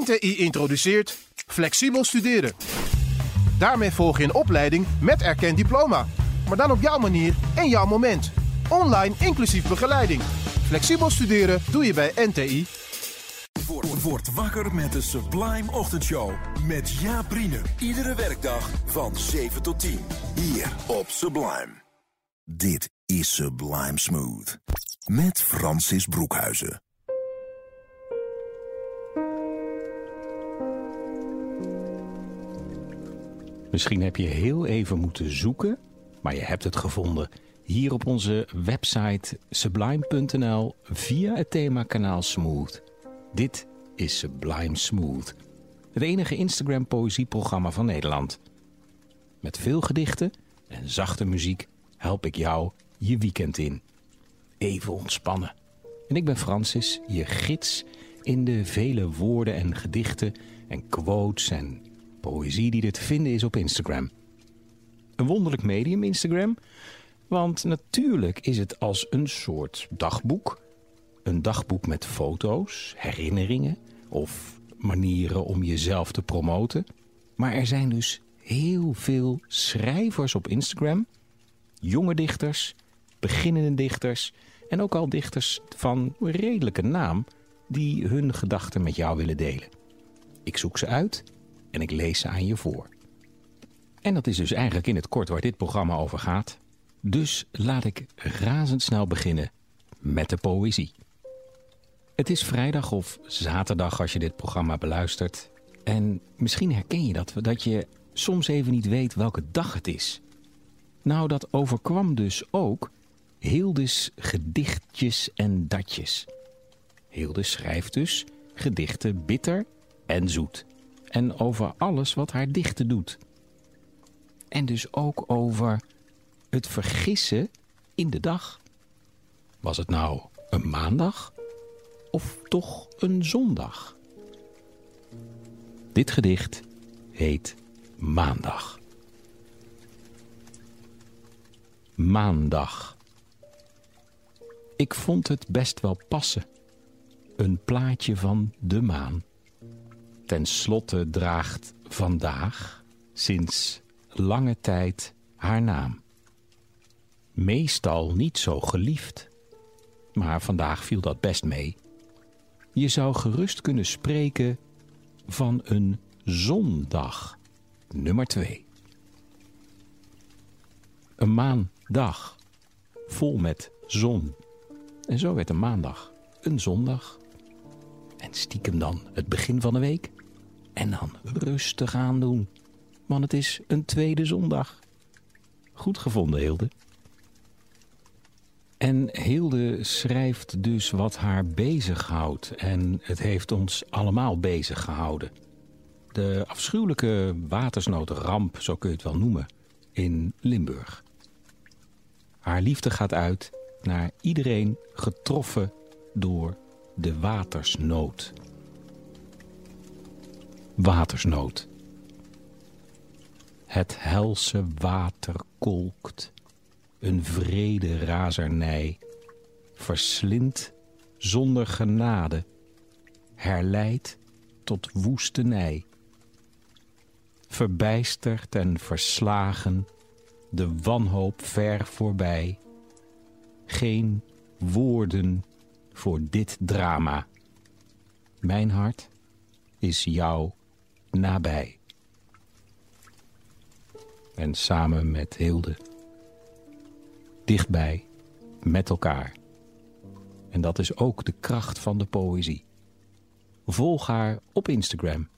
NTI introduceert flexibel studeren. Daarmee volg je een opleiding met erkend diploma. Maar dan op jouw manier en jouw moment. Online inclusief begeleiding. Flexibel studeren doe je bij NTI. Word, wakker met de Sublime Ochtendshow. Met Jaap Riene. Iedere werkdag van 7 tot 10. Hier op Sublime. Dit is Sublime Smooth. Met Francis Broekhuizen. Misschien heb je heel even moeten zoeken, maar je hebt het gevonden. Hier op onze website sublime.nl via het themakanaal Smooth. Dit is Sublime Smooth. Het enige Instagram poëzieprogramma van Nederland. Met veel gedichten en zachte muziek help ik jou je weekend in. Even ontspannen. En ik ben Francis, je gids in de vele woorden en gedichten en quotes en poëzie die er te vinden is op Instagram. Een wonderlijk medium Instagram, want natuurlijk is het als een soort dagboek. Een dagboek met foto's, herinneringen of manieren om jezelf te promoten. Maar er zijn dus heel veel schrijvers op Instagram, jonge dichters, beginnende dichters en ook al dichters van redelijke naam die hun gedachten met jou willen delen. Ik zoek ze uit en ik lees ze aan je voor. En dat is dus eigenlijk in het kort waar dit programma over gaat. Dus laat ik razendsnel beginnen met de poëzie. Het is vrijdag of zaterdag als je dit programma beluistert. En misschien herken je dat, dat je soms even niet weet welke dag het is. Nou, dat overkwam dus ook Hildes gedichtjes en datjes. Hilde schrijft dus gedichten bitter en zoet. En over alles wat haar dichten doet. En dus ook over het vergissen in de dag. Was het nou een maandag of toch een zondag? Dit gedicht heet Maandag. Maandag. Ik vond het best wel passen. Een plaatje van de maan. Ten slotte draagt vandaag sinds lange tijd haar naam. Meestal niet zo geliefd, maar vandaag viel dat best mee. Je zou gerust kunnen spreken van een zondag, nummer 2. Een maandag, vol met zon. En zo werd een maandag een zondag. En stiekem dan het begin van de week. En dan rustig aandoen. Want het is een tweede zondag. Goed gevonden, Hilde. En Hilde schrijft dus wat haar bezighoudt. En het heeft ons allemaal bezig gehouden. De afschuwelijke watersnoodramp, zo kun je het wel noemen, in Limburg. Haar liefde gaat uit naar iedereen getroffen door de watersnood. Watersnood. Het helse water kolkt, een vrede razernij, verslindt zonder genade, herleidt tot woestenij. Verbijsterd en verslagen, de wanhoop ver voorbij. Geen woorden voor dit drama. Mijn hart is jou nabij. En samen met Hilde. Dichtbij, met elkaar. En dat is ook de kracht van de poëzie. Volg haar op Instagram.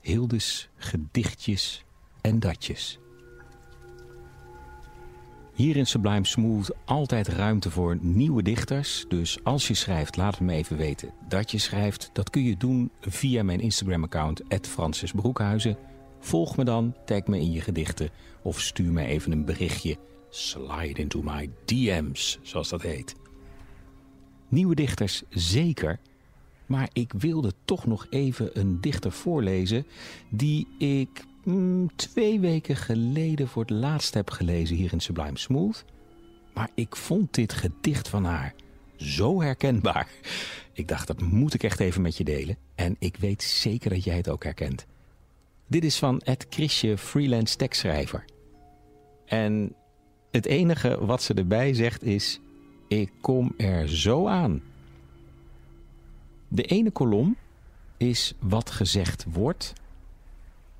Hildes gedichtjes en datjes. Hier in Sublime Smooth altijd ruimte voor nieuwe dichters. Dus als je schrijft, laat me even weten dat je schrijft. Dat kun je doen via mijn Instagram-account, Francis Broekhuizen. Volg me dan, tag me in je gedichten of stuur me even een berichtje. Slide into my DM's, zoals dat heet. Nieuwe dichters zeker, maar ik wilde toch nog even een dichter voorlezen die ik mm, twee weken geleden voor het laatst heb gelezen hier in Sublime Smooth. Maar ik vond dit gedicht van haar zo herkenbaar. Ik dacht, dat moet ik echt even met je delen. En ik weet zeker dat jij het ook herkent. Dit is van Ed Chrisje, freelance tekstschrijver. En het enige wat ze erbij zegt is: Ik kom er zo aan. De ene kolom is wat gezegd wordt,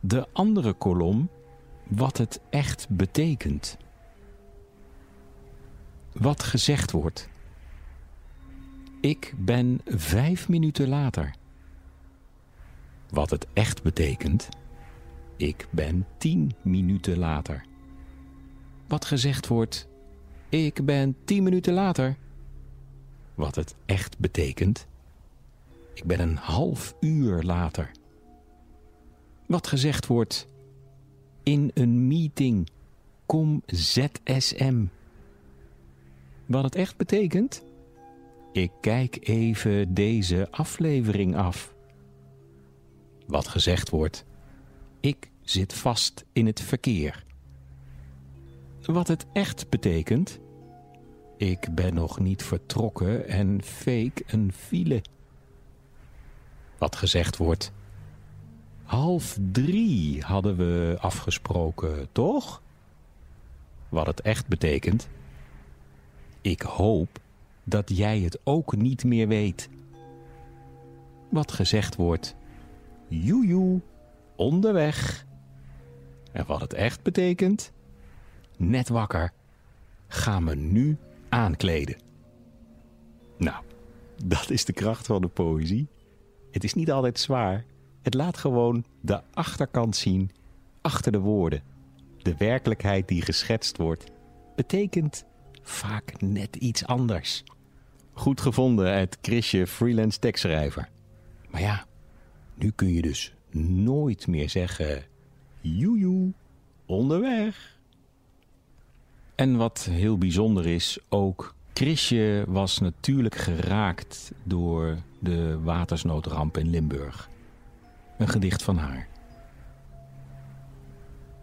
de andere kolom wat het echt betekent. Wat gezegd wordt. Ik ben vijf minuten later. Wat het echt betekent. Ik ben tien minuten later. Wat gezegd wordt. Ik ben tien minuten later. Wat het echt betekent. Ik ben een half uur later. Wat gezegd wordt in een meeting, kom ZSM. Wat het echt betekent? Ik kijk even deze aflevering af. Wat gezegd wordt, ik zit vast in het verkeer. Wat het echt betekent? Ik ben nog niet vertrokken en fake een file. Wat gezegd wordt, Half drie hadden we afgesproken, toch? Wat het echt betekent. Ik hoop dat jij het ook niet meer weet. Wat gezegd wordt. Joejoe, onderweg. En wat het echt betekent. Net wakker. Ga me nu aankleden. Nou, dat is de kracht van de poëzie. Het is niet altijd zwaar. Het laat gewoon de achterkant zien achter de woorden. De werkelijkheid die geschetst wordt, betekent vaak net iets anders. Goed gevonden het Chrisje freelance tekstschrijver. Maar ja, nu kun je dus nooit meer zeggen... Joejoe, onderweg. En wat heel bijzonder is, ook Chrisje was natuurlijk geraakt door de watersnoodramp in Limburg. Een gedicht van haar.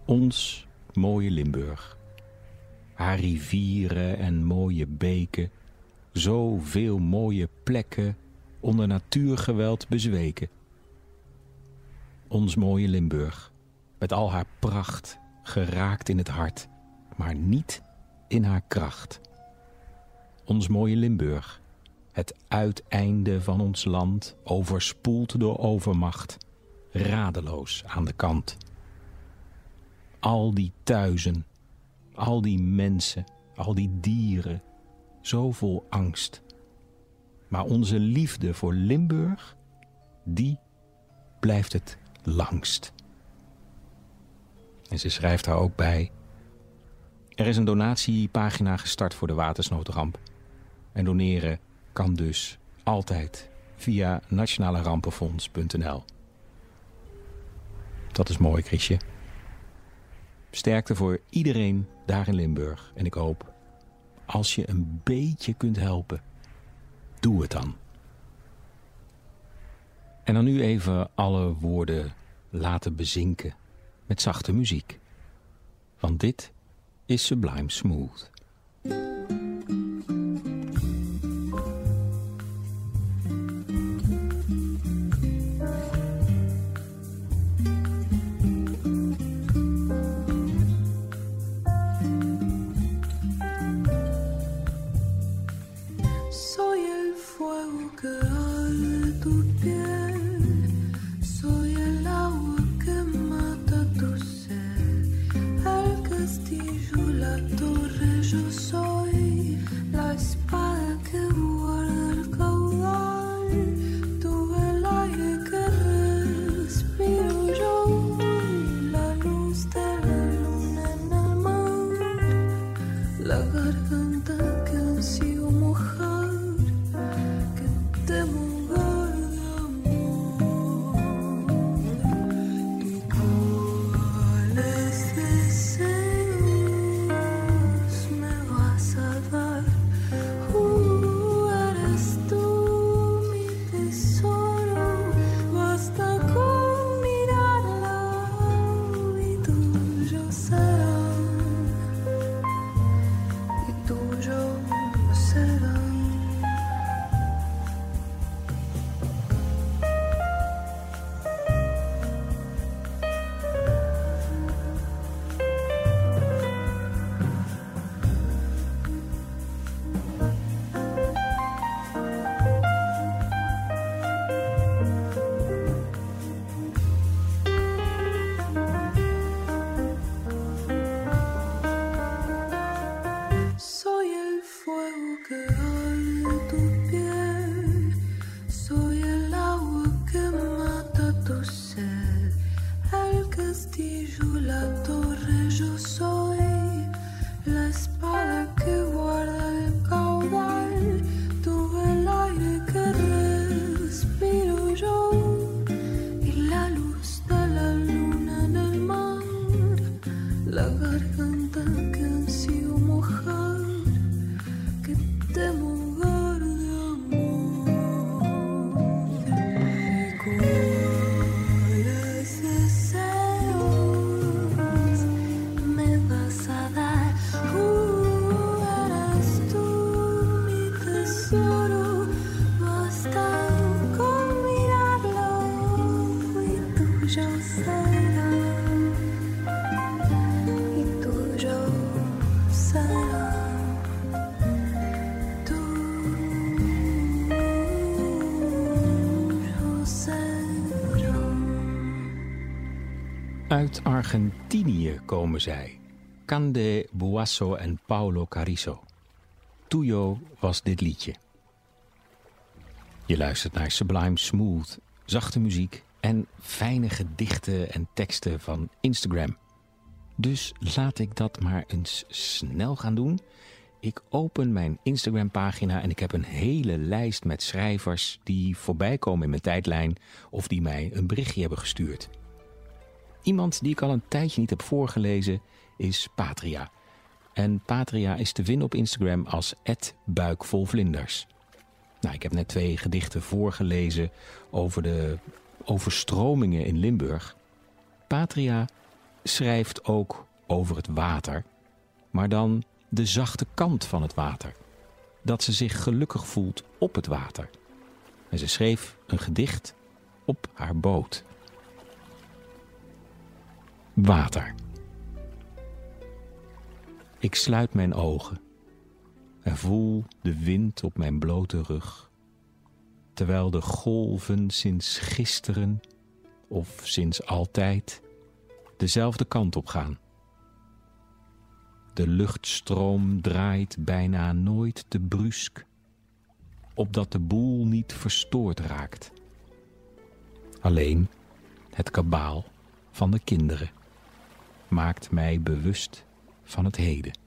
Ons mooie Limburg. Haar rivieren en mooie beken. Zoveel mooie plekken onder natuurgeweld bezweken. Ons mooie Limburg. Met al haar pracht geraakt in het hart. Maar niet in haar kracht. Ons mooie Limburg. Het uiteinde van ons land overspoeld door overmacht radeloos aan de kant. Al die thuizen, al die mensen, al die dieren, zo vol angst. Maar onze liefde voor Limburg, die blijft het langst. En ze schrijft daar ook bij. Er is een donatiepagina gestart voor de watersnoodramp. En doneren kan dus altijd via nationalerampenfonds.nl. Dat is mooi, Chrisje. Sterkte voor iedereen daar in Limburg. En ik hoop, als je een beetje kunt helpen, doe het dan. En dan nu even alle woorden laten bezinken met zachte muziek. Want dit is Sublime Smooth. Uit Argentinië komen zij. Cande Buasso en Paulo Carizo. Tuyo was dit liedje. Je luistert naar Sublime Smooth, zachte muziek en fijne gedichten en teksten van Instagram. Dus laat ik dat maar eens snel gaan doen. Ik open mijn Instagram-pagina en ik heb een hele lijst met schrijvers die voorbij komen in mijn tijdlijn of die mij een berichtje hebben gestuurd. Iemand die ik al een tijdje niet heb voorgelezen is Patria. En Patria is te vinden op Instagram als buikvolvlinders. Nou, ik heb net twee gedichten voorgelezen over de overstromingen in Limburg. Patria schrijft ook over het water, maar dan de zachte kant van het water. Dat ze zich gelukkig voelt op het water. En ze schreef een gedicht op haar boot. Water. Ik sluit mijn ogen en voel de wind op mijn blote rug, terwijl de golven sinds gisteren of sinds altijd dezelfde kant op gaan. De luchtstroom draait bijna nooit te brusk, opdat de boel niet verstoord raakt. Alleen het kabaal van de kinderen maakt mij bewust van het heden.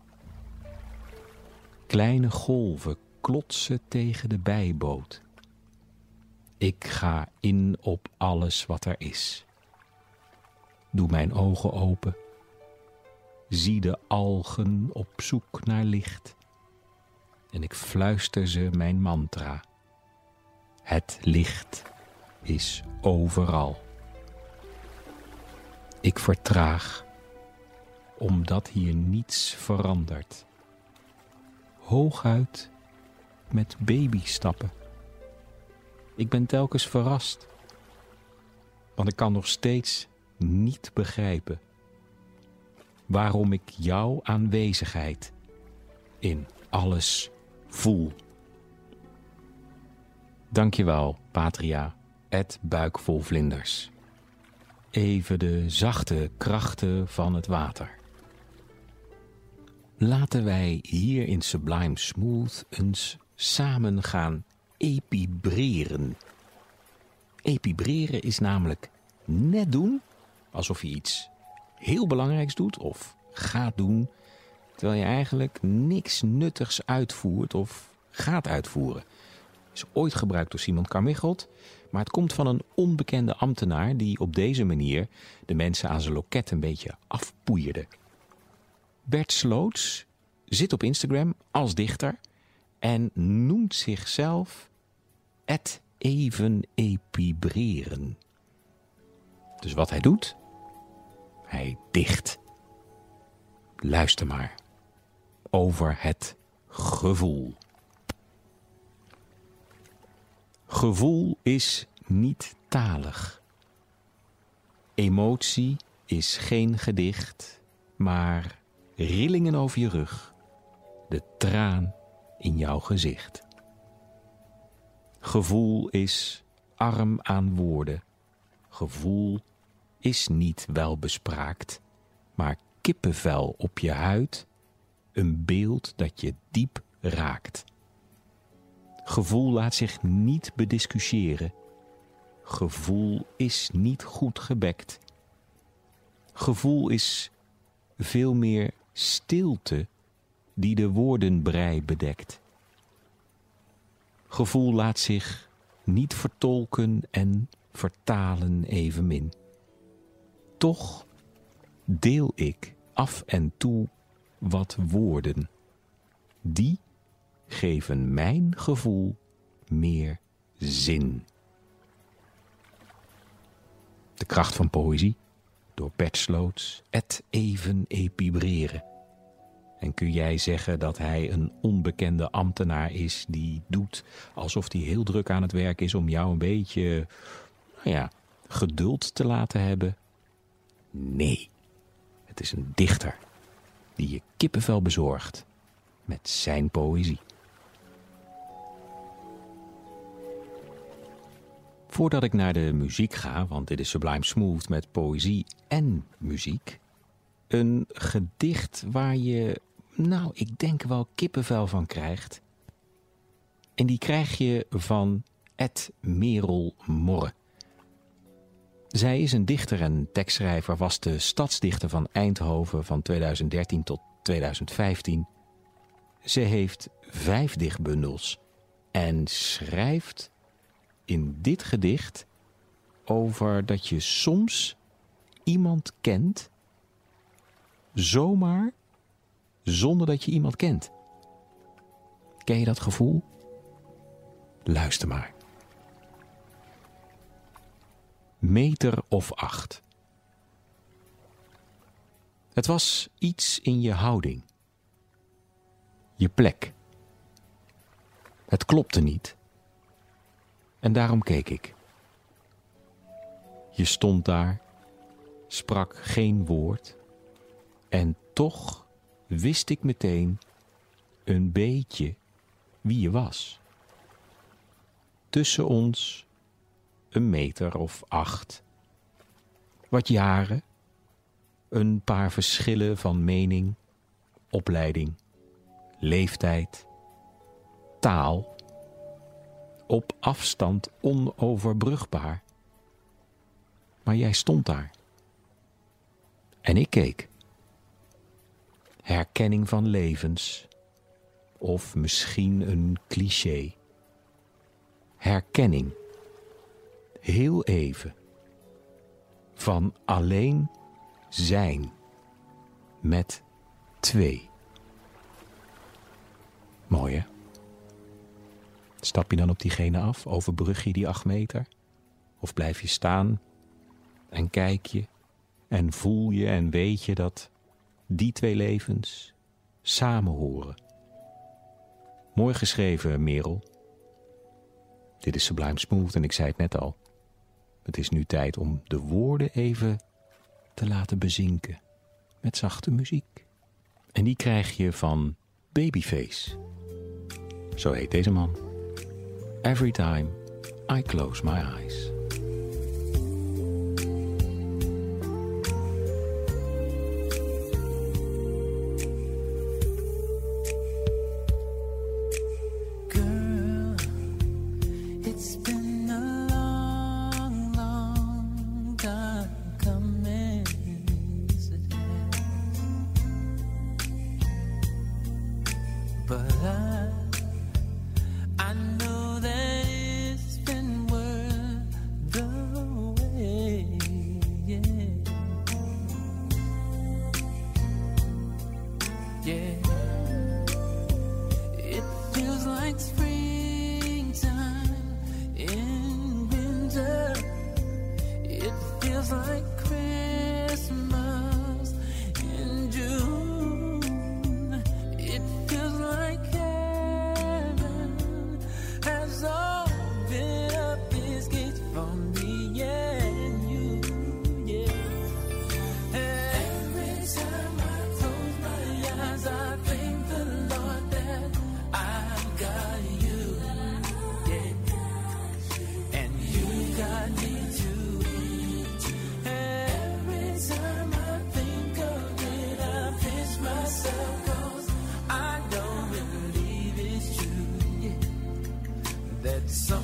Kleine golven klotsen tegen de bijboot. Ik ga in op alles wat er is. Doe mijn ogen open. Zie de algen op zoek naar licht. En ik fluister ze mijn mantra. Het licht is overal. Ik vertraag omdat hier niets verandert. Hooguit met babystappen. Ik ben telkens verrast, want ik kan nog steeds niet begrijpen waarom ik jouw aanwezigheid in alles voel. Dankjewel, Patria, het buikvol vlinders. Even de zachte krachten van het water. Laten wij hier in Sublime Smooth eens samen gaan epibreren. Epibreren is namelijk net doen alsof je iets heel belangrijks doet of gaat doen, terwijl je eigenlijk niks nuttigs uitvoert of gaat uitvoeren. Is ooit gebruikt door Simon Carmichelt, maar het komt van een onbekende ambtenaar die op deze manier de mensen aan zijn loket een beetje afpoeierde. Bert Sloots zit op Instagram als dichter en noemt zichzelf het even epibreren. Dus wat hij doet? Hij dicht. Luister maar. Over het gevoel. Gevoel is niet talig. Emotie is geen gedicht, maar rillingen over je rug, de traan in jouw gezicht. Gevoel is arm aan woorden. Gevoel is niet welbespraakt, maar kippenvel op je huid, een beeld dat je diep raakt. Gevoel laat zich niet bediscussiëren. Gevoel is niet goed gebekt. Gevoel is veel meer stilte die de woordenbrei bedekt. Gevoel laat zich niet vertolken en vertalen evenmin. Toch deel ik af en toe wat woorden. Die geven mijn gevoel meer zin. De kracht van poëzie door Bert Sloots, et even epibreren. En kun jij zeggen dat hij een onbekende ambtenaar is die doet alsof hij heel druk aan het werk is om jou een beetje, nou ja, geduld te laten hebben? Nee, het is een dichter die je kippenvel bezorgt met zijn poëzie. Voordat ik naar de muziek ga, want dit is Sublime Smooth met poëzie en muziek. Een gedicht waar je, nou, ik denk wel kippenvel van krijgt. En die krijg je van Ed Merel Morre. Zij is een dichter en tekstschrijver, was de stadsdichter van Eindhoven van 2013 tot 2015. Ze heeft vijf dichtbundels en schrijft in dit gedicht over dat je soms iemand kent, zomaar zonder dat je iemand kent. Ken je dat gevoel? Luister maar. Meter of acht. Het was iets in je houding, je plek. Het klopte niet. En daarom keek ik. Je stond daar, sprak geen woord, en toch wist ik meteen een beetje wie je was. Tussen ons een meter of acht. Wat jaren, een paar verschillen van mening, opleiding, leeftijd, taal op afstand onoverbrugbaar. Maar jij stond daar. En ik keek. Herkenning van levens, of misschien een cliché. Herkenning, heel even, van alleen zijn met twee. Mooi hè? Stap je dan op diegene af? Overbrug je die acht meter? Of blijf je staan en kijk je en voel je en weet je dat die twee levens samen horen? Mooi geschreven, Merel. Dit is Sublime Smooth en ik zei het net al. Het is nu tijd om de woorden even te laten bezinken met zachte muziek. En die krijg je van Babyface. Zo heet deze man. Every time I close my eyes. Some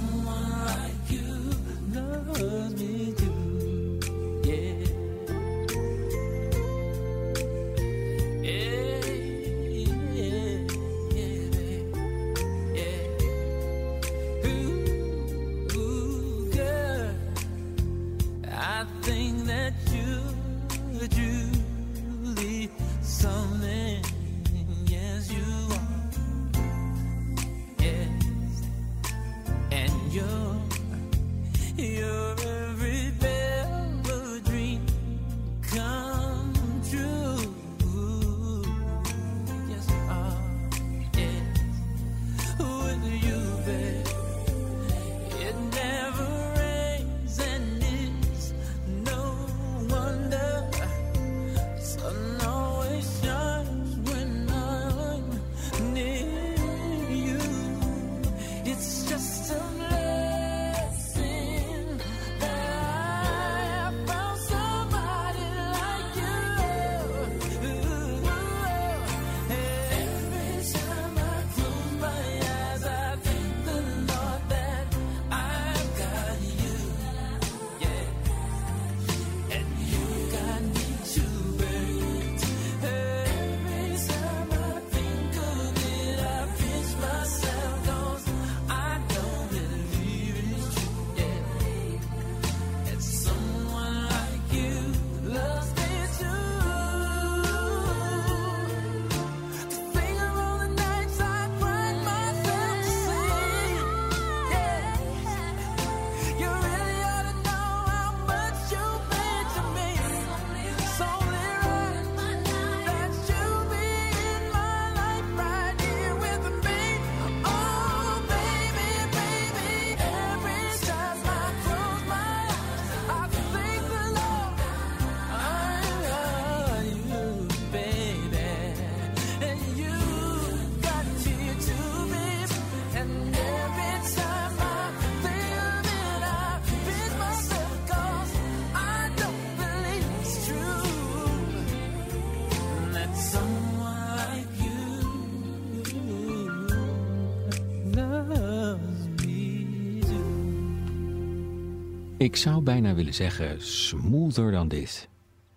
Ik zou bijna willen zeggen, smoother dan dit.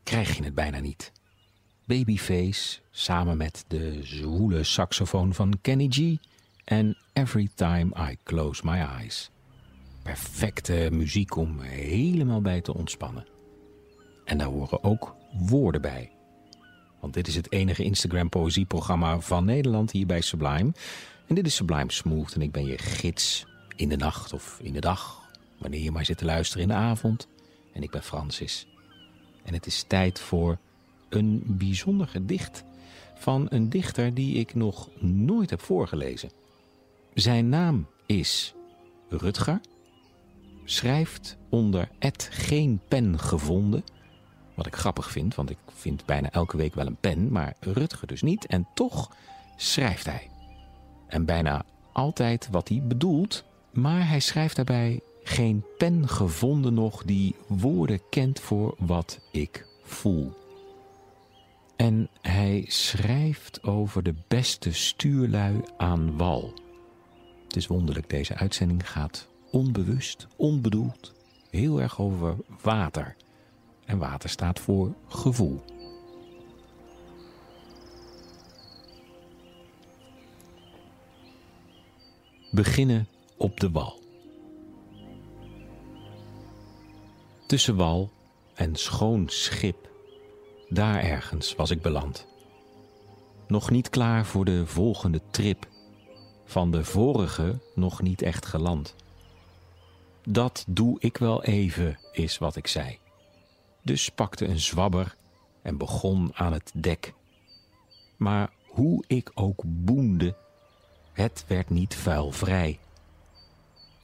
Krijg je het bijna niet. Babyface samen met de zwoele saxofoon van Kenny G en Every Time I Close My Eyes. Perfecte muziek om helemaal bij te ontspannen. En daar horen ook woorden bij. Want dit is het enige Instagram poëzieprogramma van Nederland hier bij Sublime. En dit is Sublime Smooth en ik ben je gids in de nacht of in de dag. Wanneer je maar zit te luisteren in de avond. En ik ben Francis. En het is tijd voor een bijzonder gedicht van een dichter die ik nog nooit heb voorgelezen. Zijn naam is Rutger, schrijft onder het geen pen gevonden. Wat ik grappig vind, want ik vind bijna elke week wel een pen, maar Rutger dus niet. En toch schrijft hij. En bijna altijd wat hij bedoelt, maar hij schrijft daarbij geen pen gevonden nog die woorden kent voor wat ik voel. En hij schrijft over de beste stuurlui aan wal. Het is wonderlijk, deze uitzending gaat onbewust, onbedoeld, heel erg over water. En water staat voor gevoel. Beginnen op de wal. Tussen wal en schoon schip, daar ergens was ik beland. Nog niet klaar voor de volgende trip, van de vorige nog niet echt geland. Dat doe ik wel even, is wat ik zei. Dus pakte een zwabber en begon aan het dek. Maar hoe ik ook boende, het werd niet vuilvrij.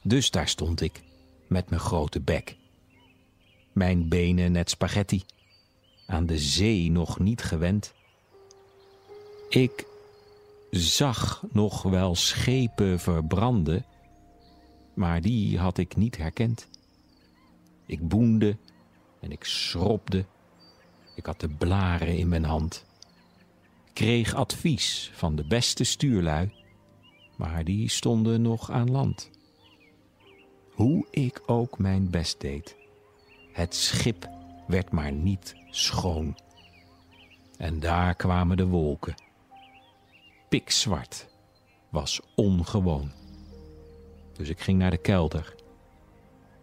Dus daar stond ik, met mijn grote bek. Mijn benen net spaghetti, aan de zee nog niet gewend. Ik zag nog wel schepen verbranden, maar die had ik niet herkend. Ik boende en ik schropde. Ik had de blaren in mijn hand. Kreeg advies van de beste stuurlui, maar die stonden nog aan land. Hoe ik ook mijn best deed, het schip werd maar niet schoon. En daar kwamen de wolken. Pikzwart was ongewoon. Dus ik ging naar de kelder.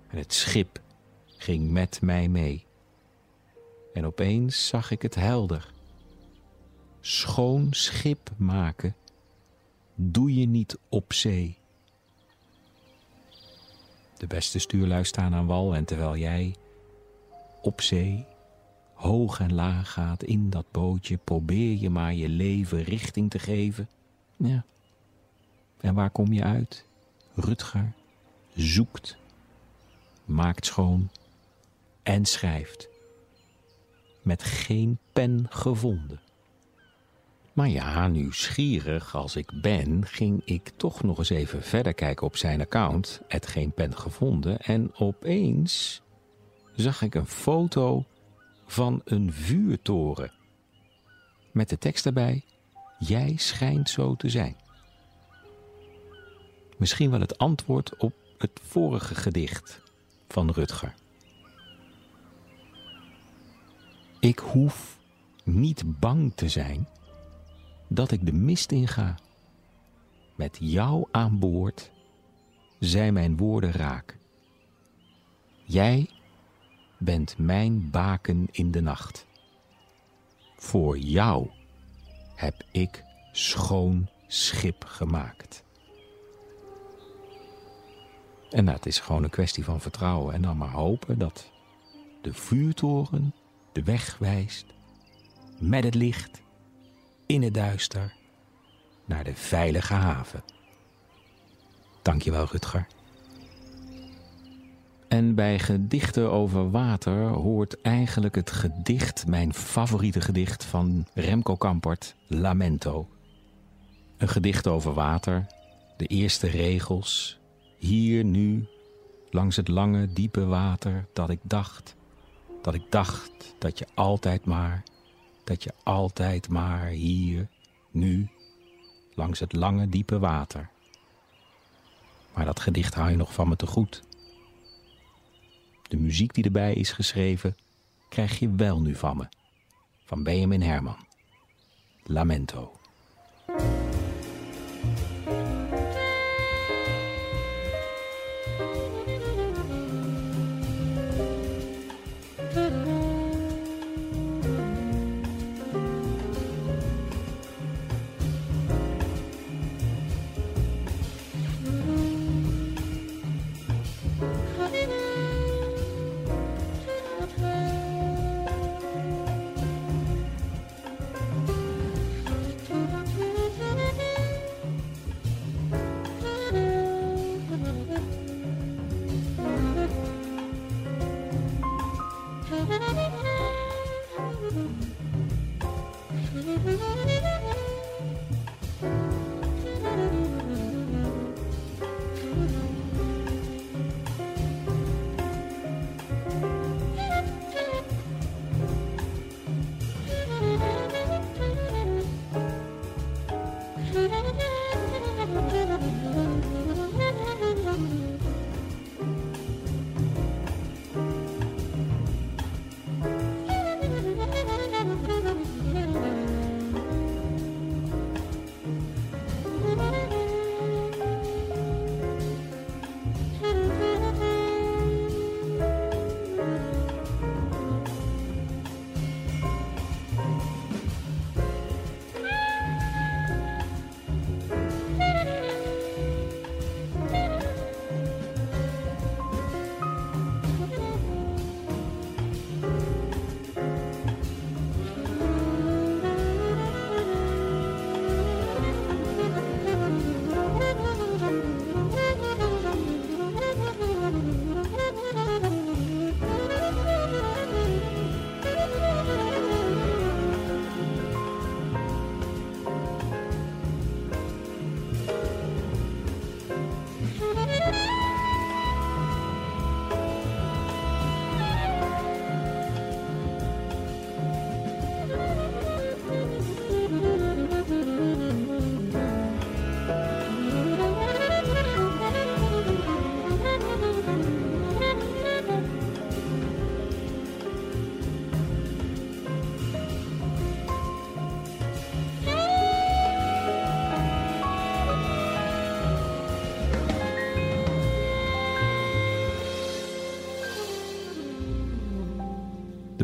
En het schip ging met mij mee. En opeens zag ik het helder. Schoon schip maken doe je niet op zee. De beste stuurlui staan aan wal en terwijl jij op zee hoog en laag gaat in dat bootje, probeer je maar je leven richting te geven. Ja. En waar kom je uit? Rutger zoekt, maakt schoon en schrijft. Met geen pen gevonden. Maar ja, nieuwsgierig als ik ben, ging ik toch nog eens even verder kijken op zijn account, het geen pen gevonden, en opeens zag ik een foto van een vuurtoren. Met de tekst erbij: Jij schijnt zo te zijn. Misschien wel het antwoord op het vorige gedicht van Rutger. Ik hoef niet bang te zijn dat ik de mist inga. Met jou aan boord zijn mijn woorden raak. Jij bent mijn baken in de nacht. Voor jou heb ik schoon schip gemaakt. En dat is gewoon een kwestie van vertrouwen en dan maar hopen dat de vuurtoren de weg wijst met het licht in het duister naar de veilige haven. Dankjewel, Rutger. En bij gedichten over water hoort eigenlijk het gedicht, mijn favoriete gedicht van Remco Kampert, Lamento. Een gedicht over water, de eerste regels, hier nu, langs het lange, diepe water, dat ik dacht, dat ik dacht dat je altijd maar, dat je altijd maar hier, nu, langs het lange, diepe water. Maar dat gedicht hou je nog van me te goed. De muziek die erbij is geschreven, krijg je wel nu van me. Van Benjamin Herman. Lamento.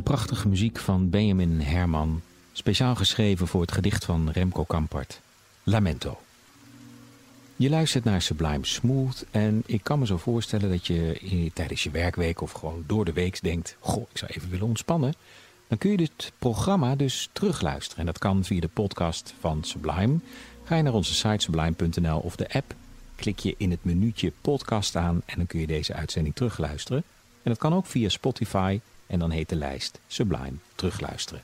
Prachtige muziek van Benjamin Herman, speciaal geschreven voor het gedicht van Remco Kampert, Lamento. Je luistert naar Sublime Smooth en ik kan me zo voorstellen dat je tijdens je werkweek of gewoon door de week denkt: Goh, ik zou even willen ontspannen. Dan kun je dit programma dus terugluisteren. En dat kan via de podcast van Sublime. Ga je naar onze site sublime.nl of de app, klik je in het minuutje podcast aan en dan kun je deze uitzending terugluisteren. En dat kan ook via Spotify, en dan heet de lijst Sublime Terugluisteren.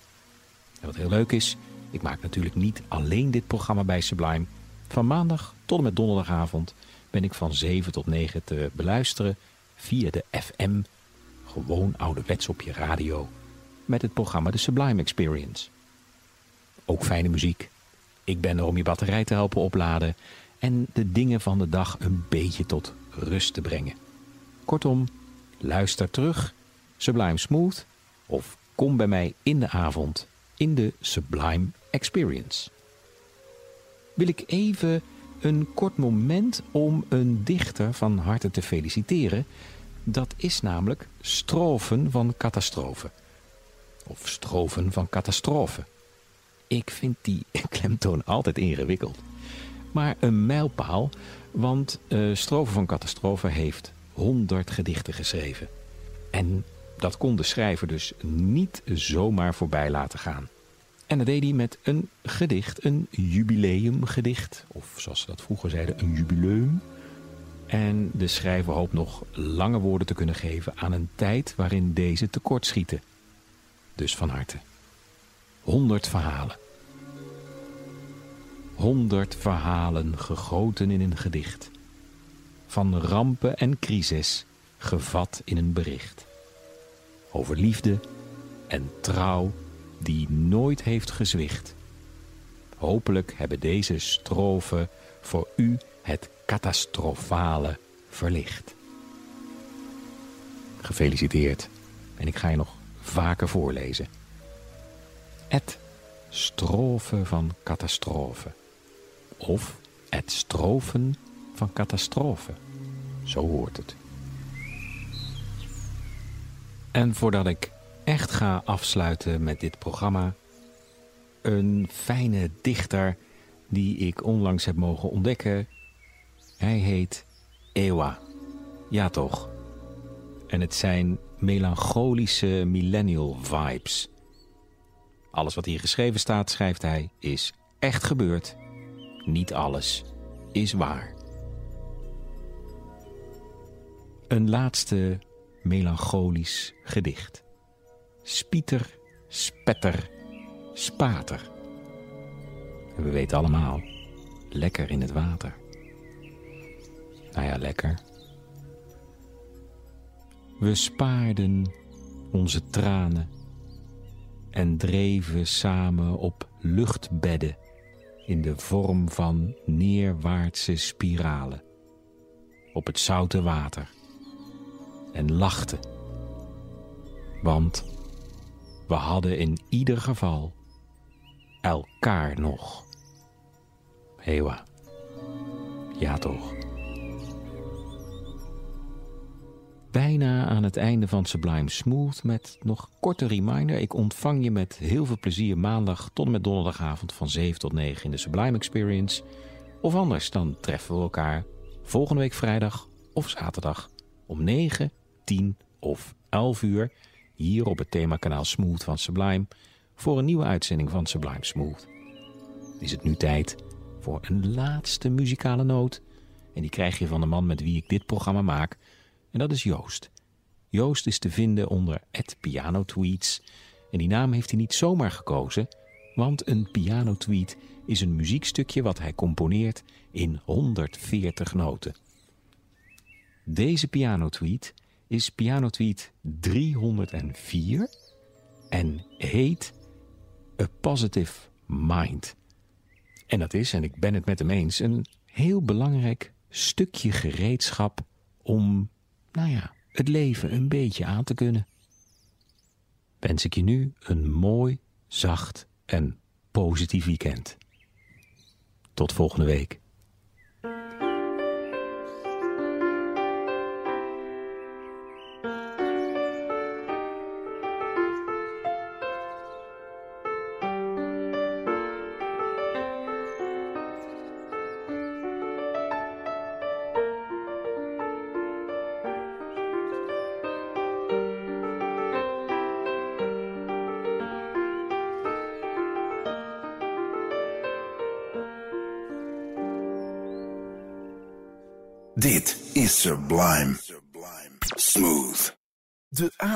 En wat heel leuk is, ik maak natuurlijk niet alleen dit programma bij Sublime. Van maandag tot en met donderdagavond ben ik van 7 tot 9 te beluisteren via de FM, gewoon ouderwets op je radio, met het programma de Sublime Experience. Ook fijne muziek. Ik ben er om je batterij te helpen opladen en de dingen van de dag een beetje tot rust te brengen. Kortom, luister terug Sublime Smooth of kom bij mij in de avond in de Sublime Experience. Wil ik even een kort moment om een dichter van harte te feliciteren. Dat is namelijk Strofen van Catastrofe. Of Strofen van Catastrofe. Ik vind die klemtoon altijd ingewikkeld. Maar een mijlpaal, want uh, Strofen van Catastrofe heeft 100 gedichten geschreven. En dat kon de schrijver dus niet zomaar voorbij laten gaan. En dat deed hij met een gedicht, een jubileumgedicht. Of zoals ze dat vroeger zeiden, een jubileum. En de schrijver hoopt nog lange woorden te kunnen geven aan een tijd waarin deze tekortschieten. Dus van harte. Honderd verhalen. Honderd verhalen gegoten in een gedicht. Van rampen en crisis gevat in een bericht over liefde en trouw die nooit heeft gezwicht. Hopelijk hebben deze strofen voor u het catastrofale verlicht. Gefeliciteerd. En ik ga je nog vaker voorlezen. Het strofe van catastrofe. Of het strofen van catastrofe. Zo hoort het. En voordat ik echt ga afsluiten met dit programma, een fijne dichter die ik onlangs heb mogen ontdekken. Hij heet Ewa. Ja toch. En het zijn melancholische millennial vibes. Alles wat hier geschreven staat, schrijft hij, is echt gebeurd. Niet alles is waar. Een laatste melancholisch gedicht. Spieter, spetter, spater. we weten allemaal, lekker in het water. Nou ja, lekker. We spaarden onze tranen en dreven samen op luchtbedden in de vorm van neerwaartse spiralen op het zoute water en lachten. Want we hadden in ieder geval elkaar nog. Hewa. Ja toch. Bijna aan het einde van Sublime Smooth met nog korte reminder. Ik ontvang je met heel veel plezier maandag tot en met donderdagavond van 7 tot 9 in de Sublime Experience. Of anders, dan treffen we elkaar volgende week vrijdag of zaterdag om 9, 10 of 11 uur hier op het themakanaal Smooth van Sublime voor een nieuwe uitzending van Sublime Smooth. Is het nu tijd voor een laatste muzikale noot en die krijg je van de man met wie ik dit programma maak en dat is Joost. Joost is te vinden onder Piano Tweets en die naam heeft hij niet zomaar gekozen, want een piano tweet is een muziekstukje wat hij componeert in 140 noten. Deze piano tweet is piano tweet 304 en heet A Positive Mind. En dat is, en ik ben het met hem eens, een heel belangrijk stukje gereedschap om, nou ja, het leven een beetje aan te kunnen. Wens ik je nu een mooi, zacht en positief weekend. Tot volgende week.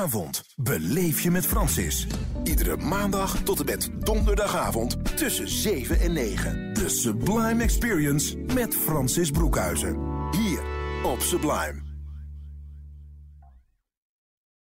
Avond beleef je met Francis. Iedere maandag tot en met donderdagavond tussen 7 en 9. De Sublime Experience met Francis Broekhuizen. Hier op Sublime.